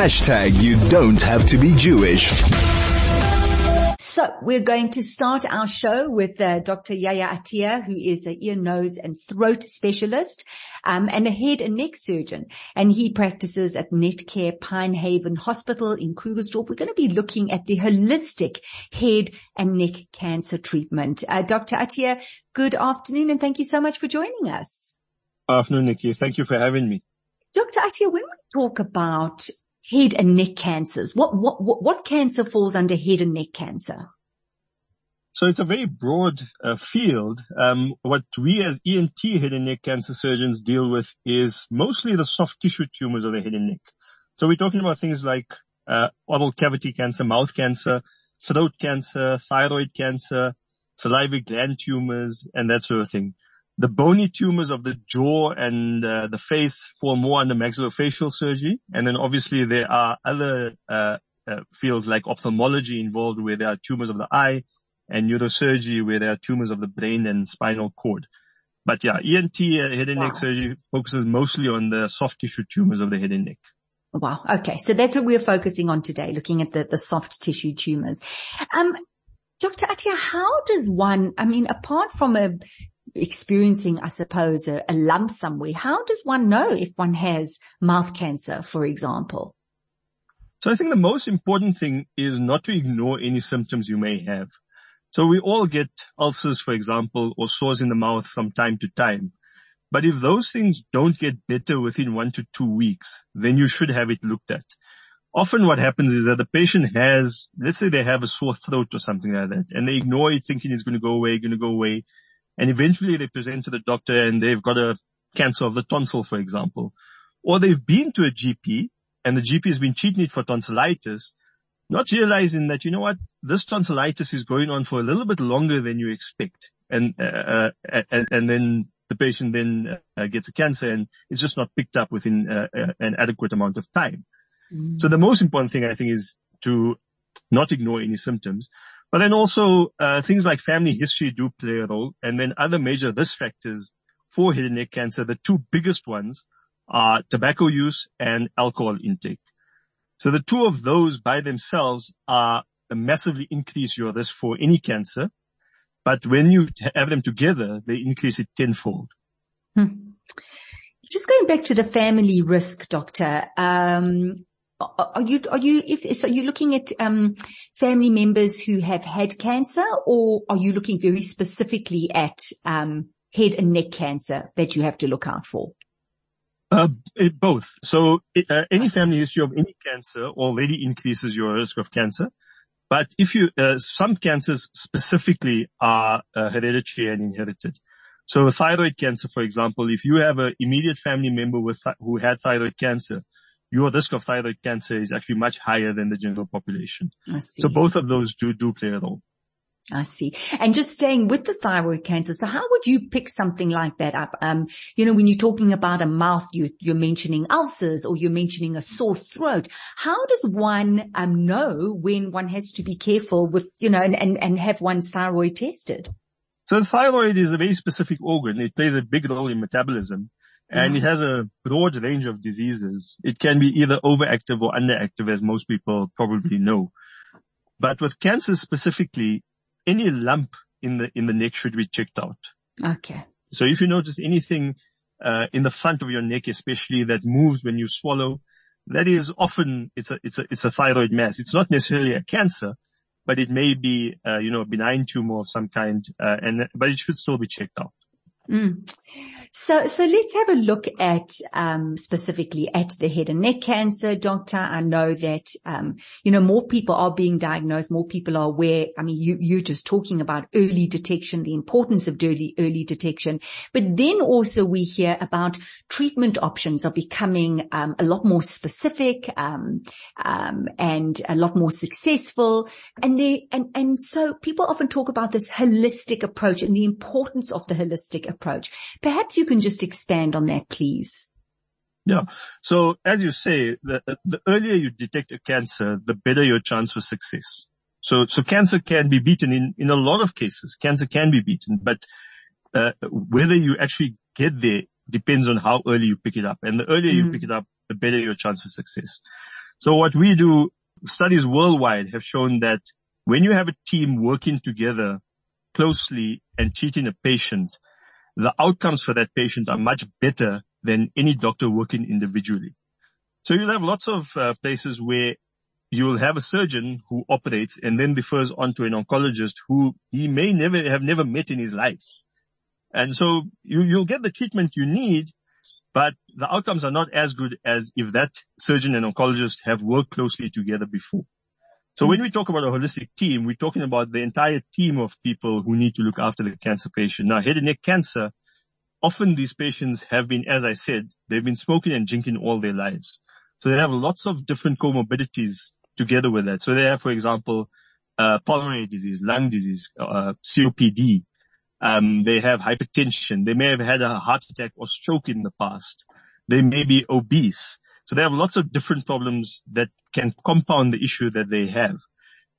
Hashtag you don't have to be Jewish. So we're going to start our show with uh, Dr. Yahya Atiya, who is an ear, nose and throat specialist um, and a head and neck surgeon. And he practices at Netcare Pinehaven Hospital in Krugersdorp. We're going to be looking at the holistic head and neck cancer treatment. Uh, Dr. Atiya, good afternoon and thank you so much for joining us. Afternoon, Nikki. Thank you for having me. Dr. Atiya, when we talk about head and neck cancers. What, what, what, what cancer falls under head and neck cancer? So it's a very broad uh, field. Um, what we as ENT head and neck cancer surgeons deal with is mostly the soft tissue tumors of the head and neck. So we're talking about things like uh, oral cavity cancer, mouth cancer, throat cancer, thyroid cancer, salivary gland tumors, and that sort of thing. The bony tumors of the jaw and uh, the face fall more under maxillofacial surgery. And then obviously there are other uh, uh, fields like ophthalmology involved where there are tumors of the eye and neurosurgery where there are tumors of the brain and spinal cord. But yeah, ENT uh, head and wow. neck surgery focuses mostly on the soft tissue tumors of the head and neck. Wow. Okay. So that's what we're focusing on today, looking at the, the soft tissue tumors. Um, Dr. Atiya, how does one, I mean, apart from a experiencing, I suppose, a, a lump somewhere, how does one know if one has mouth cancer, for example? So I think the most important thing is not to ignore any symptoms you may have. So we all get ulcers, for example, or sores in the mouth from time to time. But if those things don't get better within one to two weeks, then you should have it looked at. Often what happens is that the patient has, let's say they have a sore throat or something like that, and they ignore it thinking it's going to go away, going to go away. And eventually they present to the doctor and they've got a cancer of the tonsil, for example. Or they've been to a GP and the GP has been treating it for tonsillitis, not realizing that, you know what, this tonsillitis is going on for a little bit longer than you expect. And, uh, uh and, and then the patient then uh, gets a cancer and it's just not picked up within uh, uh an adequate amount of time. Mm. So the most important thing I think is to not ignore any symptoms. But then also uh, things like family history do play a role, and then other major risk factors for head and neck cancer. The two biggest ones are tobacco use and alcohol intake. So the two of those by themselves are massively increase your risk for any cancer. But when you have them together, they increase it tenfold. Hmm. Just going back to the family risk, doctor, um, are you, are you, if, so are you looking at, um, family members who have had cancer or are you looking very specifically at, um, head and neck cancer that you have to look out for? Uh, it, both. So uh, any family history of any cancer already increases your risk of cancer. But if you, uh, some cancers specifically are uh, hereditary and inherited. So a thyroid cancer, for example, if you have an immediate family member with, who had thyroid cancer, your risk of thyroid cancer is actually much higher than the general population. I see. So both of those do, do play a role. I see. And just staying with the thyroid cancer. So how would you pick something like that up? Um, you know, when you're talking about a mouth, you, you're mentioning ulcers or you're mentioning a sore throat. How does one, um, know when one has to be careful with, you know, and, and, and have one's thyroid tested? So the thyroid is a very specific organ. It plays a big role in metabolism and it has a broad range of diseases. It can be either overactive or underactive as most people probably know. But with cancer specifically, any lump in the, in the neck should be checked out. Okay. So if you notice anything, uh, in the front of your neck, especially that moves when you swallow, that is often, it's a, it's a, it's a thyroid mass. It's not necessarily a cancer, but it may be, uh, you know, a benign tumor of some kind, uh, and, but it should still be checked out. Mm. So, so let's have a look at um, specifically at the head and neck cancer, doctor. I know that um, you know more people are being diagnosed, more people are aware. I mean, you you're just talking about early detection, the importance of early early detection, but then also we hear about treatment options are becoming um, a lot more specific um, um, and a lot more successful, and they and and so people often talk about this holistic approach and the importance of the holistic approach. Perhaps you can just expand on that, please. Yeah. So as you say, the, the earlier you detect a cancer, the better your chance for success. So, so cancer can be beaten in, in a lot of cases. Cancer can be beaten, but uh, whether you actually get there depends on how early you pick it up. And the earlier mm. you pick it up, the better your chance for success. So what we do, studies worldwide have shown that when you have a team working together closely and treating a patient, the outcomes for that patient are much better than any doctor working individually. So you'll have lots of uh, places where you'll have a surgeon who operates and then refers on to an oncologist who he may never have never met in his life. And so you, you'll get the treatment you need, but the outcomes are not as good as if that surgeon and oncologist have worked closely together before. So when we talk about a holistic team, we're talking about the entire team of people who need to look after the cancer patient. Now, head and neck cancer, often these patients have been, as I said, they've been smoking and drinking all their lives. So they have lots of different comorbidities together with that. So they have, for example, uh, pulmonary disease, lung disease, uh, COPD. Um, they have hypertension. They may have had a heart attack or stroke in the past. They may be obese. So they have lots of different problems that can compound the issue that they have.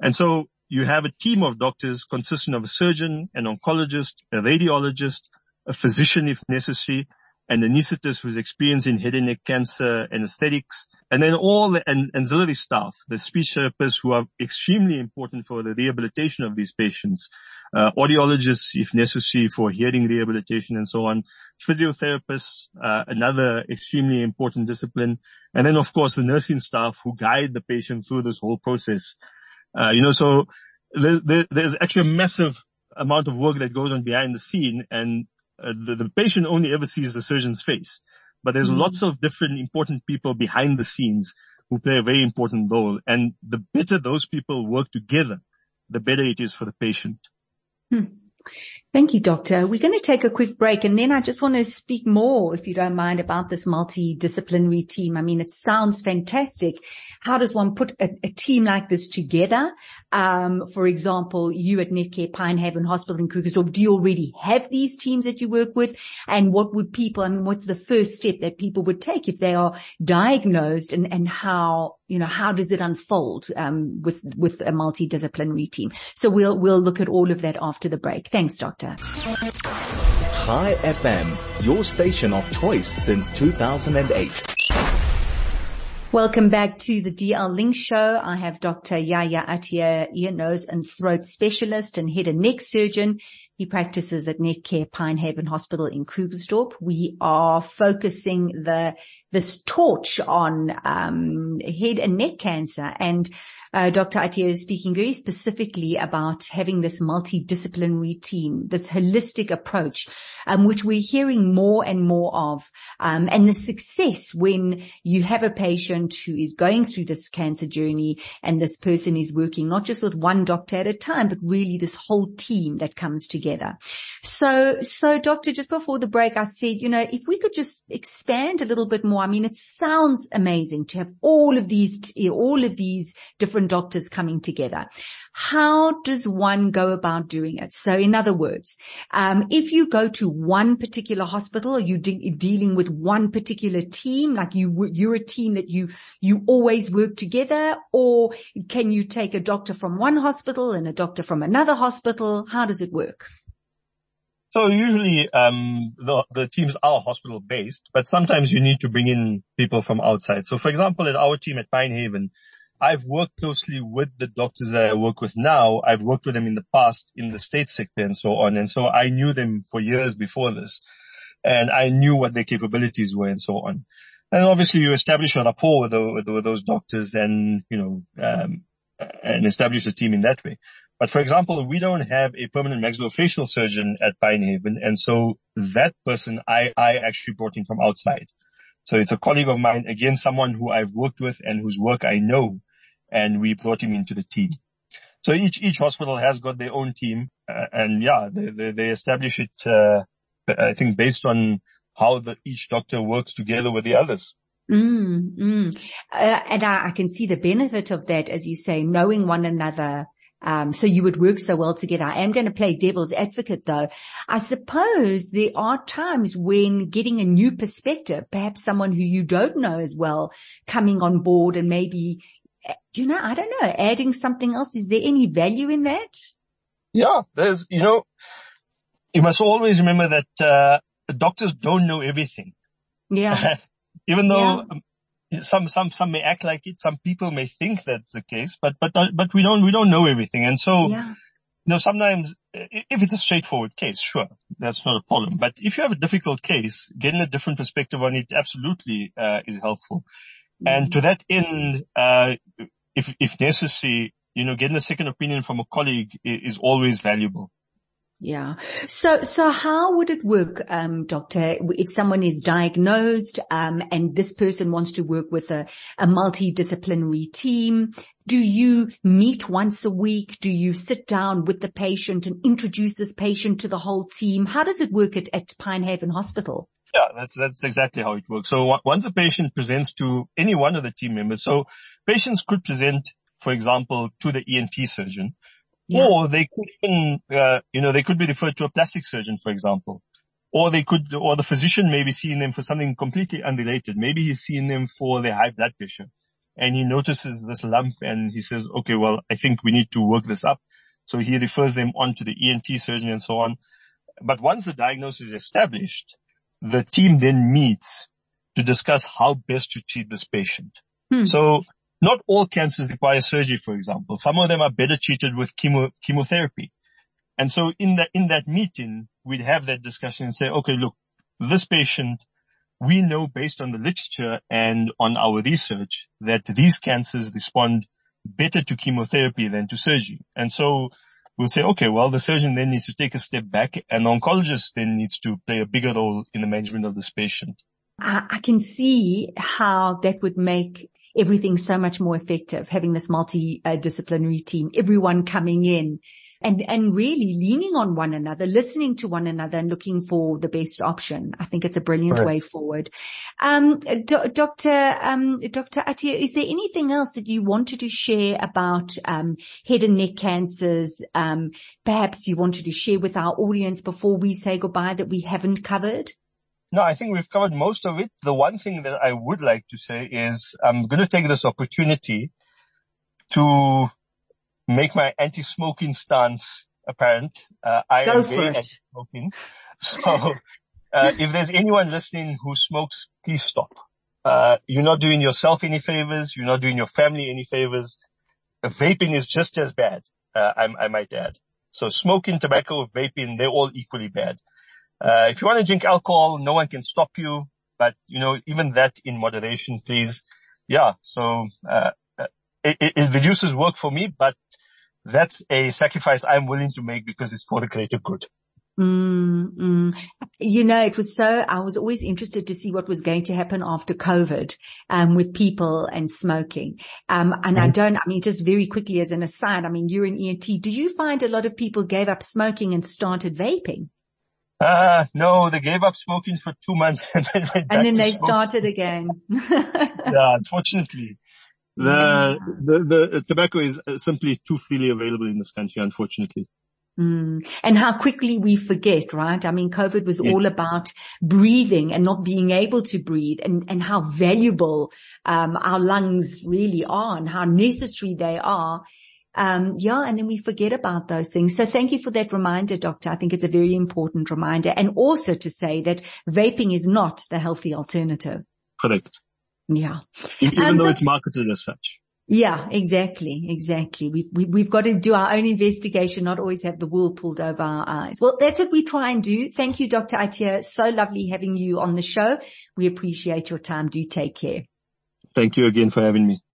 And so you have a team of doctors consisting of a surgeon, an oncologist, a radiologist, a physician if necessary, an anesthetist who's experienced in head and neck cancer anesthetics, and then all the ancillary staff, the speech therapists who are extremely important for the rehabilitation of these patients, uh, audiologists if necessary for hearing rehabilitation and so on, physiotherapists, uh, another extremely important discipline, and then of course the nursing staff who guide the patient through this whole process. Uh, you know, so there, there, there's actually a massive amount of work that goes on behind the scene and uh, the, the, patient only ever sees the surgeon's face, but there's mm-hmm. lots of different important people behind the scenes who play a very important role. And the better those people work together, the better it is for the patient. Hmm. Thank you, doctor. We're going to take a quick break and then I just want to speak more, if you don't mind, about this multidisciplinary team. I mean, it sounds fantastic. How does one put a, a team like this together? Um, for example, you at Netcare Pinehaven Hospital in Krugersdorp, do you already have these teams that you work with? And what would people, I mean, what's the first step that people would take if they are diagnosed and, and how, you know, how does it unfold, um, with, with a multidisciplinary team? So we'll, we'll look at all of that after the break. Thanks, Doctor. Chai FM, your station of choice since 2008. Welcome back to the DL Link Show. I have Dr. Yahya Atiya, ear, nose and throat specialist and head and neck surgeon. He practices at Netcare Pinehaven Hospital in Krugersdorp. We are focusing the this torch on um, head and neck cancer and uh, Dr. Atiya is speaking very specifically about having this multidisciplinary team, this holistic approach, um, which we're hearing more and more of, um, and the success when you have a patient who is going through this cancer journey and this person is working not just with one doctor at a time, but really this whole team that comes together. So, so doctor, just before the break, I said, you know, if we could just expand a little bit more. I mean, it sounds amazing to have all of these, all of these different doctors coming together. How does one go about doing it? So in other words, um, if you go to one particular hospital, are you de- dealing with one particular team? Like you, you're a team that you, you always work together or can you take a doctor from one hospital and a doctor from another hospital? How does it work? So usually, um, the, the teams are hospital based, but sometimes you need to bring in people from outside. So for example, at our team at Pinehaven, I've worked closely with the doctors that I work with now. I've worked with them in the past in the state sector and so on. And so I knew them for years before this and I knew what their capabilities were and so on. And obviously you establish a rapport with, the, with, with those doctors and, you know, um, and establish a team in that way. But for example, we don't have a permanent maxillofacial surgeon at Pinehaven. And so that person I, I actually brought in from outside. So it's a colleague of mine, again, someone who I've worked with and whose work I know and we brought him into the team. So each, each hospital has got their own team. Uh, and yeah, they, they, they establish it, uh, I think based on how the, each doctor works together with the others. Mm, mm. Uh, and I, I, can see the benefit of that, as you say, knowing one another. Um, so you would work so well together. I am going to play devil's advocate though. I suppose there are times when getting a new perspective, perhaps someone who you don't know as well coming on board and maybe you know, I don't know, adding something else. Is there any value in that? Yeah, there's, you know, you must always remember that, uh, doctors don't know everything. Yeah. Even though yeah. Some, some, some may act like it. Some people may think that's the case, but, but, but we don't, we don't know everything. And so, yeah. you know, sometimes if it's a straightforward case, sure, that's not a problem. But if you have a difficult case, getting a different perspective on it absolutely, uh, is helpful. Mm-hmm. And to that end, uh, if, if necessary, you know, getting a second opinion from a colleague is, is always valuable. Yeah. So, so how would it work, um, doctor, if someone is diagnosed, um, and this person wants to work with a, a multidisciplinary team? Do you meet once a week? Do you sit down with the patient and introduce this patient to the whole team? How does it work at, at Pinehaven Hospital? Yeah, that's, that's exactly how it works. So once a patient presents to any one of the team members, so patients could present, for example, to the ENT surgeon, yeah. Or they could even, uh, you know, they could be referred to a plastic surgeon, for example. Or they could, or the physician may be seeing them for something completely unrelated. Maybe he's seeing them for their high blood pressure and he notices this lump and he says, okay, well, I think we need to work this up. So he refers them on to the ENT surgeon and so on. But once the diagnosis is established, the team then meets to discuss how best to treat this patient. Hmm. So not all cancers require surgery, for example. Some of them are better treated with chemo, chemotherapy. And so in that, in that meeting, we'd have that discussion and say, okay, look, this patient, we know based on the literature and on our research that these cancers respond better to chemotherapy than to surgery. And so we'll say, okay, well, the surgeon then needs to take a step back and the oncologist then needs to play a bigger role in the management of this patient. I can see how that would make everything so much more effective, having this multidisciplinary team, everyone coming in and, and really leaning on one another, listening to one another and looking for the best option. I think it's a brilliant right. way forward. Um, Do- Dr. Um, Dr. Atiya, is there anything else that you wanted to share about, um, head and neck cancers? Um, perhaps you wanted to share with our audience before we say goodbye that we haven't covered? No, I think we've covered most of it. The one thing that I would like to say is I'm going to take this opportunity to make my anti-smoking stance apparent. Uh, I Go am very anti-smoking. So uh, if there's anyone listening who smokes, please stop. Uh, you're not doing yourself any favors. You're not doing your family any favors. Vaping is just as bad, uh, I, I might add. So smoking, tobacco, vaping, they're all equally bad. Uh, if you want to drink alcohol, no one can stop you, but you know, even that in moderation, please. Yeah. So, uh, it, it, reduces work for me, but that's a sacrifice I'm willing to make because it's for the greater good. Mm, mm. You know, it was so, I was always interested to see what was going to happen after COVID, um, with people and smoking. Um, and mm I don't, I mean, just very quickly as an aside, I mean, you're an ENT. Do you find a lot of people gave up smoking and started vaping? Uh, no, they gave up smoking for two months and then went And then they smoking. started again. yeah, unfortunately. The, the, the tobacco is simply too freely available in this country, unfortunately. Mm. And how quickly we forget, right? I mean, COVID was all about breathing and not being able to breathe and, and how valuable, um, our lungs really are and how necessary they are. Um, yeah, and then we forget about those things. So thank you for that reminder, doctor. I think it's a very important reminder and also to say that vaping is not the healthy alternative. Correct. Yeah. Even um, though it's marketed as such. Yeah, exactly, exactly. We've, we, have we have got to do our own investigation, not always have the wool pulled over our eyes. Well, that's what we try and do. Thank you, Dr. Atiya. So lovely having you on the show. We appreciate your time. Do take care. Thank you again for having me.